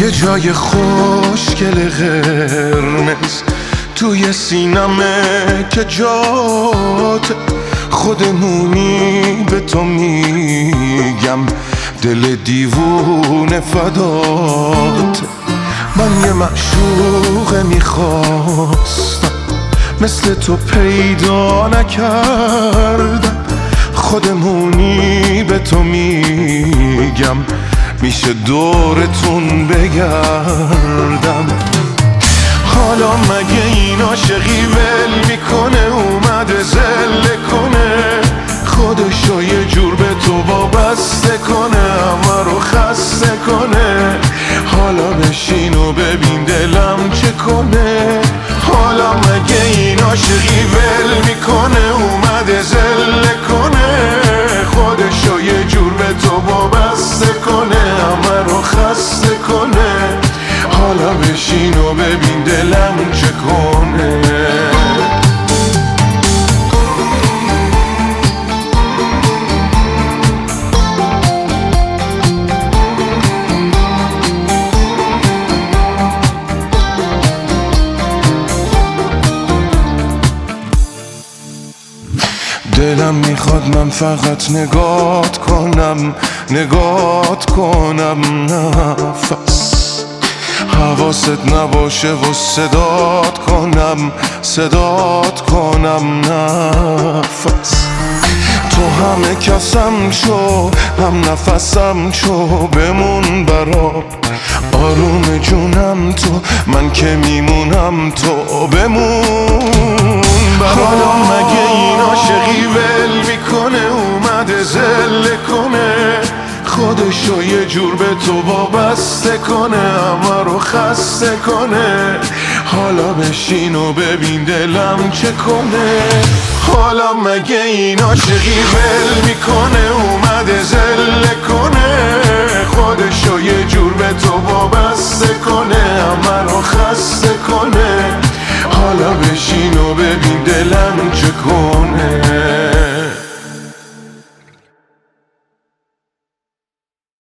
یه جای خوشگل قرمز توی سینمه که جات خودمونی به تو میگم. دل دیوونه فدات. من یه معشوق می‌خواستم. مثل تو پیدا نکردم. خودمونی به تو میگم. میشه دورتون بگردم. حالا مگه این عاشقی ول می‌کنه؟ اومده زل کنه. خودشو یه جور به تو وابسته کنه همه رو خسته کنه. حالا بشین و ببین دلم چه کنه. حالا مگه این عاشقی ول می‌کنه؟ بشین و ببین دلم چه کنه. دلم می‌خواد من فقط نگات کنم نگات کنم. نفس حواست نباشه و صدات کنم صدات کنم نفس. تو همه کسم شو هم نفسم شو بمون برا. آروم جونم تو من که میمونم تو بمون برا. حالا مگه این عاشقی ول می‌کنه؟ اومده زل کنه. خودشو یه جور به تو وابسته کنه همه رو خسته کنه. حالا بشین و ببین دلم چه کنه. حالا مگه این عاشقی ول می‌کنه اومده زل کنه. خودشو یه جور به تو وابسته کنه همه رو خسته کنه. حالا بشین و ببین دلم چه کنه.